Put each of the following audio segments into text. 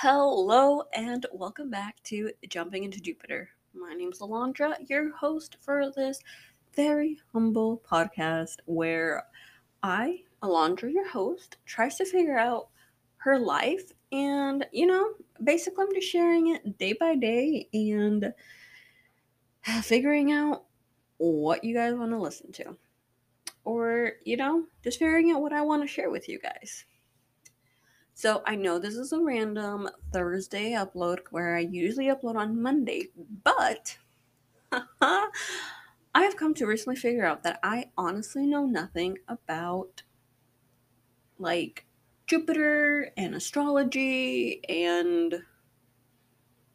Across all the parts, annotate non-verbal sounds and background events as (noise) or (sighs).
Hello and welcome back to Jumping into Jupiter. My name's Alondra, your host for this very humble podcast where I, Alondra, your host, tries to figure out her life and, you know, basically I'm just sharing it day by day and (sighs) figuring out what you guys want to listen to. Or, you know, just figuring out what I want to share with you guys. So I know this is a random Thursday upload where I usually upload on Monday, but (laughs) I have come to recently figure out that I honestly know nothing about like Jupiter and astrology and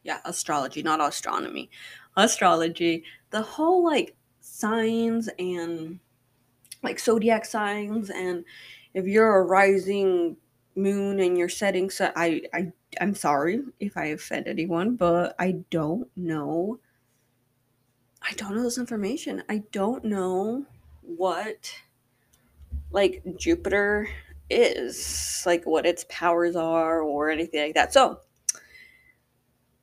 yeah, astrology, not astronomy. Astrology, the whole like signs and like zodiac signs and if you're a rising moon and your setting so I, I i'm sorry if i offend anyone but i don't know. I don't know this information. I don't know what like jupiter is like what its powers are or anything like that. So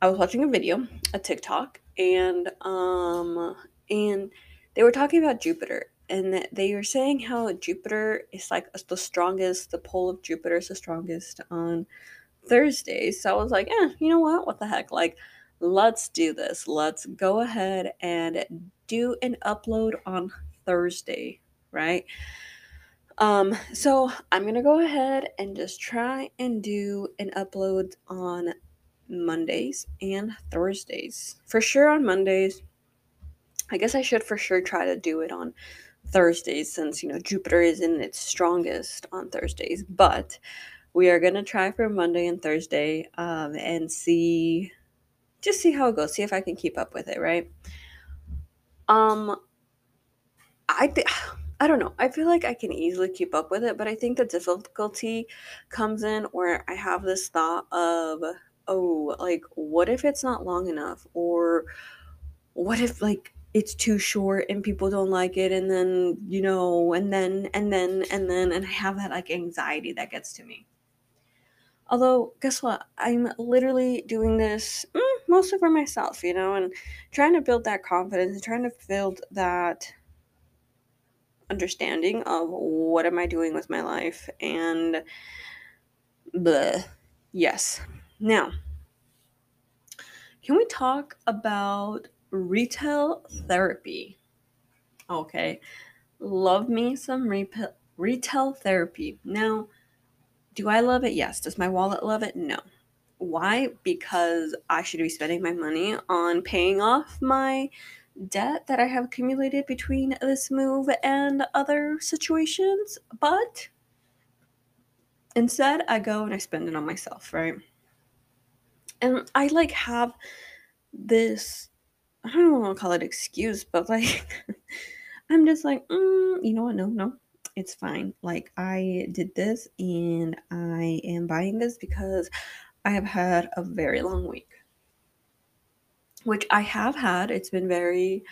i was watching a video a tiktok and um and they were talking about jupiter and they were saying how Jupiter is like the strongest, the pole of Jupiter is the strongest on Thursdays. So I was like, eh, you know what? What the heck? Like, let's do this. Let's go ahead and do an upload on Thursday, right? Um, so I'm gonna go ahead and just try and do an upload on Mondays and Thursdays. For sure on Mondays. I guess I should for sure try to do it on Thursdays since, you know, Jupiter is in its strongest on Thursdays. But we are going to try for Monday and Thursday um, and see, just see how it goes. See if I can keep up with it, right? Um, I think. (sighs) I don't know. I feel like I can easily keep up with it, but I think the difficulty comes in where I have this thought of, oh, like, what if it's not long enough? Or what if, like, it's too short and people don't like it and then you know and then and then and then and i have that like anxiety that gets to me. Although guess what? I'm literally doing this mm, mostly for myself you know and trying to build that confidence and trying to build that understanding of what am i doing with my life and the yes. Now can we talk about retail therapy. Okay. Love me some re- retail therapy. Now, do I love it? Yes. Does my wallet love it? No. Why? Because I should be spending my money on paying off my debt that I have accumulated between this move and other situations. But instead, I go and I spend it on myself, right? And I like have this I don't want to call it excuse, but like (laughs) I'm just like, mm, you know what? No, no, it's fine. Like I did this and I am buying this because I have had a very long week, which I have had. It's been very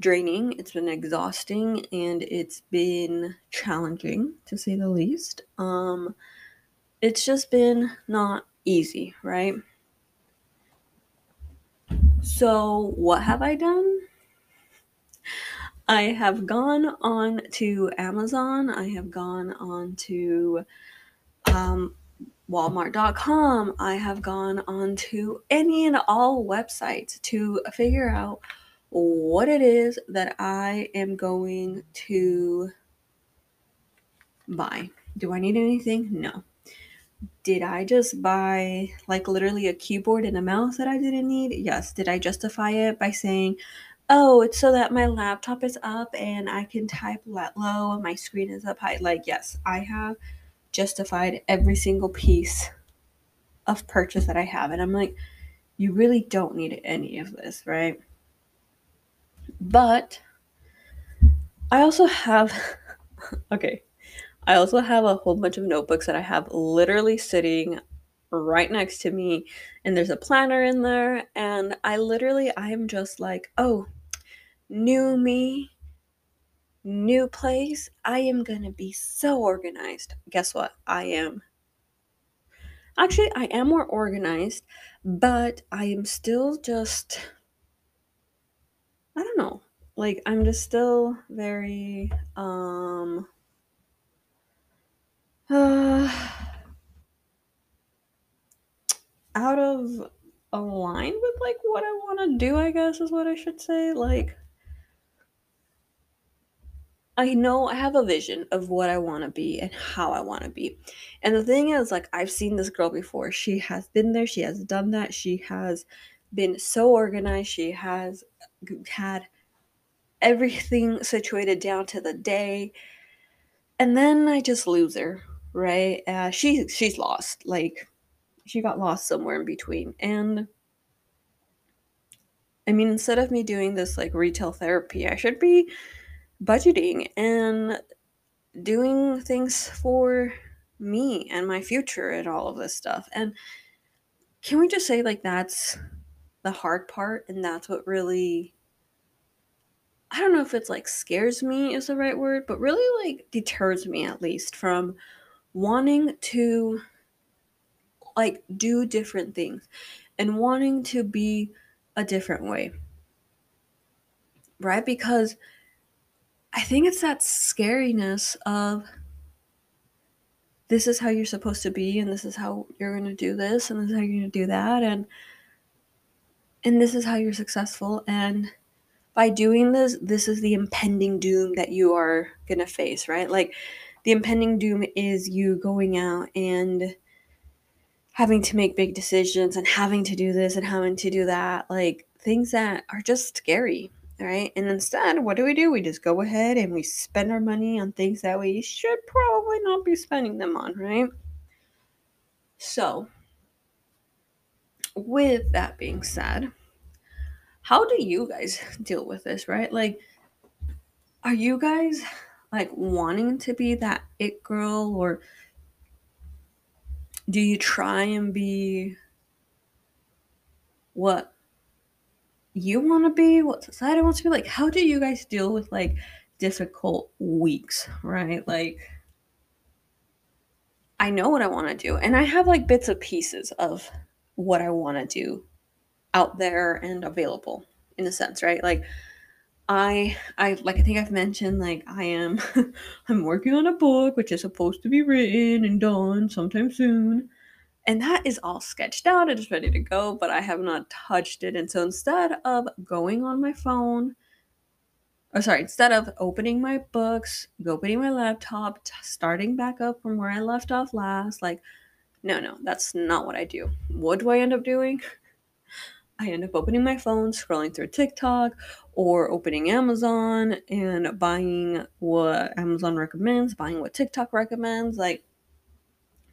draining, it's been exhausting, and it's been challenging to say the least. Um, it's just been not easy, right? So, what have I done? I have gone on to Amazon. I have gone on to um, Walmart.com. I have gone on to any and all websites to figure out what it is that I am going to buy. Do I need anything? No did I just buy like literally a keyboard and a mouse that I didn't need? Yes. Did I justify it by saying, oh, it's so that my laptop is up and I can type low and my screen is up high? Like, yes, I have justified every single piece of purchase that I have. And I'm like, you really don't need any of this, right? But I also have, (laughs) okay, I also have a whole bunch of notebooks that I have literally sitting right next to me and there's a planner in there and I literally I'm just like, "Oh, new me, new place. I am going to be so organized." Guess what? I am. Actually, I am more organized, but I am still just I don't know. Like I'm just still very um uh, out of line with like what I want to do, I guess is what I should say. Like I know I have a vision of what I want to be and how I want to be. And the thing is, like, I've seen this girl before. She has been there, she has done that, she has been so organized, she has had everything situated down to the day. And then I just lose her, right? Uh, she she's lost. Like, she got lost somewhere in between. And I mean, instead of me doing this like retail therapy, I should be budgeting and doing things for me and my future and all of this stuff. And can we just say, like, that's the hard part? And that's what really, I don't know if it's like scares me is the right word, but really like deters me at least from wanting to like do different things and wanting to be a different way. Right? Because I think it's that scariness of this is how you're supposed to be and this is how you're going to do this and this is how you're going to do that and and this is how you're successful and by doing this this is the impending doom that you are going to face right like the impending doom is you going out and having to make big decisions and having to do this and having to do that like things that are just scary right? And instead what do we do? We just go ahead and we spend our money on things that we should probably not be spending them on right? So with that being said how do you guys (laughs) deal with this right? Like are you guys like wanting to be that it girl or do you try and be what you want to be what society wants to be? Like how do you guys deal with like difficult weeks right? Like i know what i want to do and i have like bits of pieces of what i want to do out there and available in a sense right? Like I I like I think I've mentioned like I am (laughs) I'm working on a book which is supposed to be written and done sometime soon. And that is all sketched out, it is ready to go, but I have not touched it. And so instead of going on my phone, or sorry, instead of opening my books, opening my laptop, t- starting back up from where I left off last, like, no, no, that's not what I do. What do I end up doing? (laughs) I end up opening my phone, scrolling through TikTok, or opening Amazon and buying what Amazon recommends, buying what TikTok recommends. Like,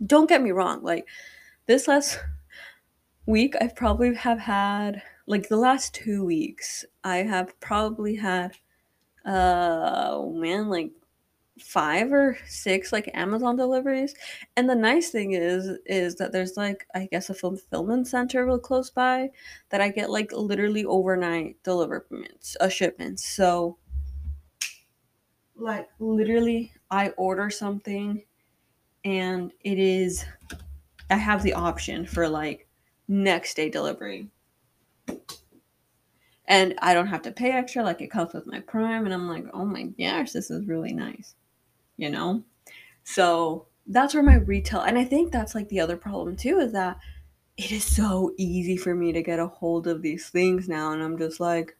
don't get me wrong, like, this last week, I've probably have had, like, the last two weeks, I have probably had, uh, oh man, like, five or six like Amazon deliveries. And the nice thing is is that there's like I guess a fulfillment center real close by that I get like literally overnight deliverments, uh, a shipment. So like literally I order something and it is I have the option for like next day delivery. And I don't have to pay extra, like it comes with my prime, and I'm like, oh my gosh, this is really nice you know? So that's where my retail, and I think that's like the other problem too, is that it is so easy for me to get a hold of these things now. And I'm just like,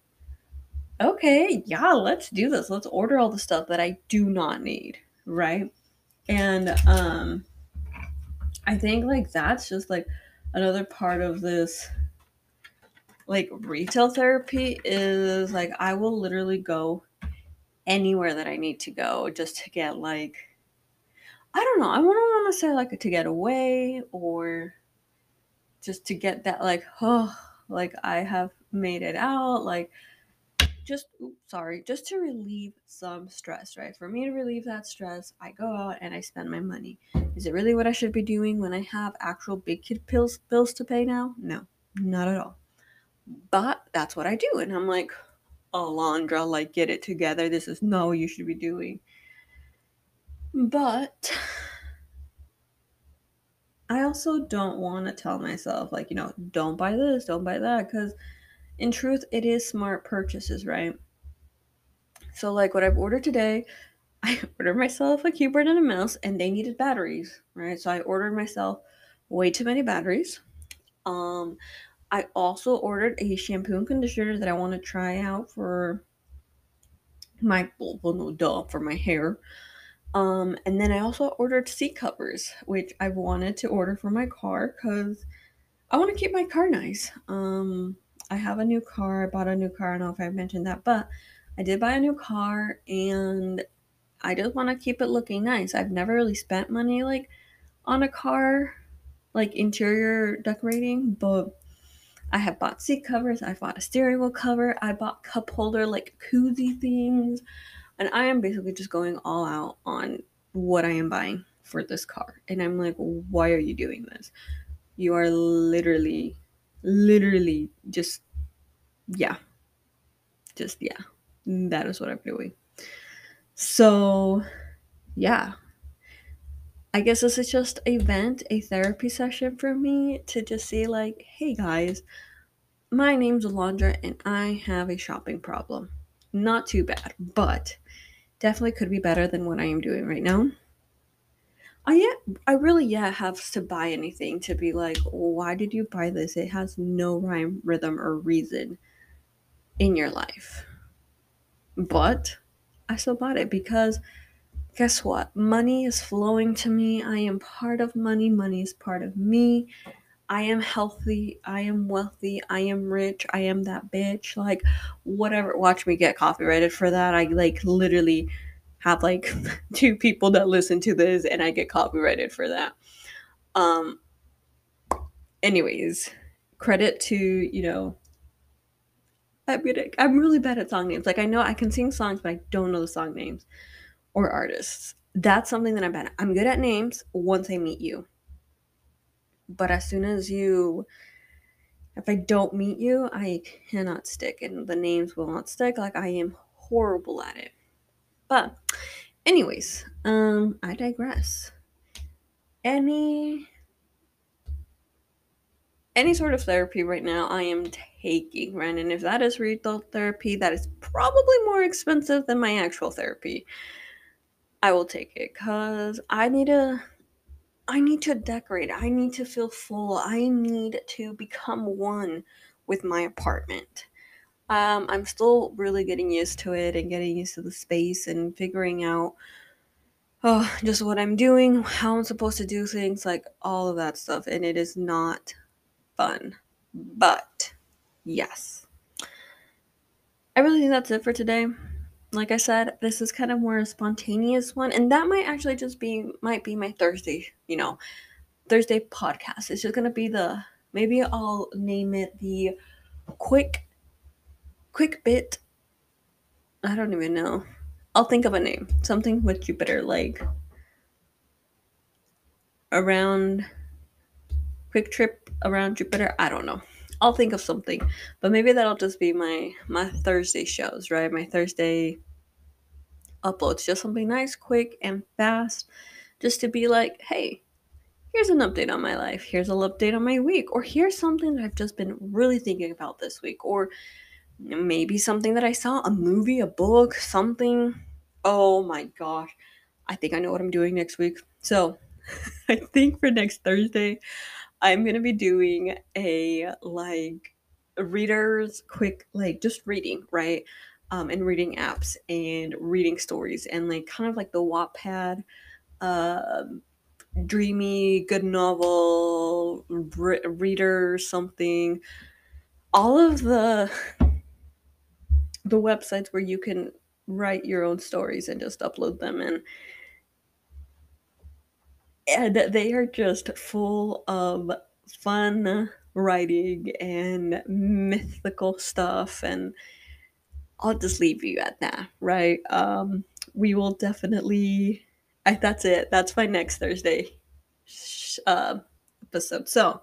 okay, yeah, let's do this. Let's order all the stuff that I do not need. Right. And um, I think like that's just like another part of this like retail therapy is like I will literally go anywhere that I need to go just to get like I don't know. I wouldn't want to say like to get away or just to get that like oh like I have made it out like just oops, sorry just to relieve some stress right? For me to relieve that stress i go out and i spend my money. Is it really what i should be doing when i have actual big kid bills bills to pay now? No not at all. But that's what i do and i'm like alondra like get it together this is what you should be doing but I also don't want to tell myself, like, you know, don't buy this, don't buy that, because in truth, it is smart purchases, right? So, like, what I've ordered today, (laughs) I ordered myself a keyboard and a mouse, and they needed batteries, right? So, I ordered myself way too many batteries. Um, I also ordered a shampoo and conditioner that I want to try out for my well, no duh for my hair. Um, and then I also ordered seat covers, which I've wanted to order for my car because I want to keep my car nice. Um, I have a new car. I bought a new car. I don't know if I mentioned that, but I did buy a new car and I just want to keep it looking nice. I've never really spent money like on a car, like interior decorating, but I have bought seat covers, I bought a steering wheel cover, I bought cup holder like koozie things, and I am basically just going all out on what I am buying for this car. And I'm like, why are you doing this? You are literally, literally just, yeah, just, yeah, that is what I'm doing. So, yeah, I guess this is just a vent, a therapy session for me to just say, like, hey guys, my name's Alondra and I have a shopping problem. Not too bad, but definitely could be better than what I am doing right now. I yet I really yeah have to buy anything to be like, why did you buy this? It has no rhyme, rhythm, or reason in your life. But I still bought it because guess what? Money is flowing to me. I am part of money. Money is part of me. I am healthy. I am wealthy. I am rich. I am that bitch. Like, whatever. Watch me get copyrighted for that. I like literally have like (laughs) two people that listen to this and I get copyrighted for that. Um, anyways, credit to, you know, I'm, gonna, I'm really bad at song names. Like, I know I can sing songs, but I don't know the song names or artists. That's something that I'm bad at. I'm good at names once I meet you. But as soon as you, if I don't meet you, I cannot stick and the names will not stick. Like, I am horrible at it. But, anyways, um, I digress. Any any sort of therapy right now I am taking, right? And if that is retail therapy, that is probably more expensive than my actual therapy. I will take it because I need to I need to decorate. I need to feel full. I need to become one with my apartment. Um, I'm still really getting used to it and getting used to the space and figuring out oh, just what I'm doing, how I'm supposed to do things, like all of that stuff. And it is not fun. But yes. I really think that's it for today. Like I said, this is kind of more a spontaneous one, and that might actually just be might be my Thursday, you know, Thursday podcast. It's just gonna be the maybe I'll name it the quick quick bit. I don't even know. I'll think of a name. Something with Jupiter, like around quick trip around Jupiter. I don't know. I'll think of something, but maybe that'll just be my my Thursday shows, right? My Thursday uploads, just something nice, quick, and fast, just to be like, hey, here's an update on my life. Here's an update on my week, or here's something that I've just been really thinking about this week, or maybe something that I saw, a movie, a book, something. Oh my gosh, I think I know what I'm doing next week. So (laughs) I think for next Thursday, I'm gonna be doing a like readers quick like just reading right? Um and reading apps and reading stories and like kind of like the Wattpad uh, dreamy good novel re- reader something. All of the the websites where you can write your own stories and just upload them and and they are just full of fun writing and mythical stuff and I'll just leave you at that, right? Um we will definitely I, that's it. That's my next Thursday uh, episode. So,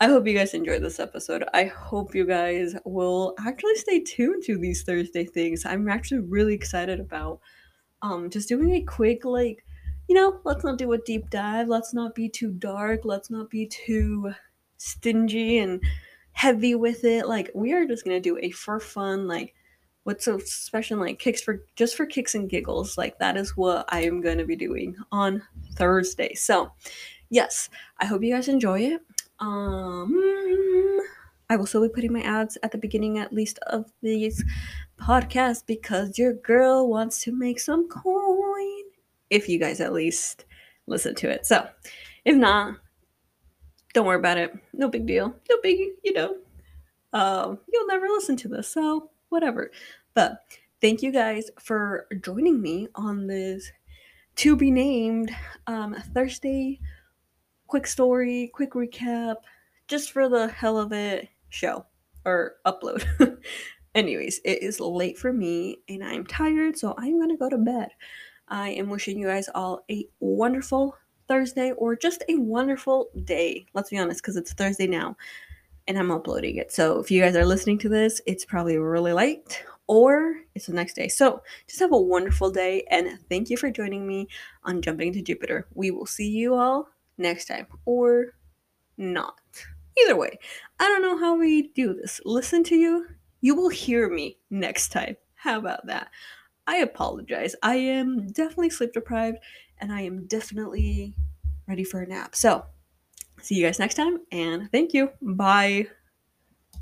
I hope you guys enjoyed this episode. I hope you guys will actually stay tuned to these Thursday things. I'm actually really excited about um just doing a quick like you know, let's not do a deep dive. Let's not be too dark. Let's not be too stingy and heavy with it. Like, we are just gonna do a for fun, like, what's so special, like, kicks for just for kicks and giggles. Like, that is what I am gonna be doing on Thursday. So, yes, I hope you guys enjoy it. Um, I will still be putting my ads at the beginning, at least, of these podcasts because your girl wants to make some coin. If you guys at least listen to it. So, if not, don't worry about it. No big deal. No big, you know. Um, you'll never listen to this, so whatever. But thank you guys for joining me on this to be named um, Thursday quick story, quick recap, just for the hell of it show or upload. (laughs) Anyways, it is late for me and I'm tired, so I'm gonna go to bed. I am wishing you guys all a wonderful Thursday or just a wonderful day. Let's be honest, because it's Thursday now and I'm uploading it. So if you guys are listening to this, it's probably really late or it's the next day. So just have a wonderful day and thank you for joining me on Jumping to Jupiter. We will see you all next time or not. Either way, I don't know how we do this. Listen to you, you will hear me next time. How about that? I apologize. I am definitely sleep deprived and I am definitely ready for a nap. So, see you guys next time and thank you. Bye.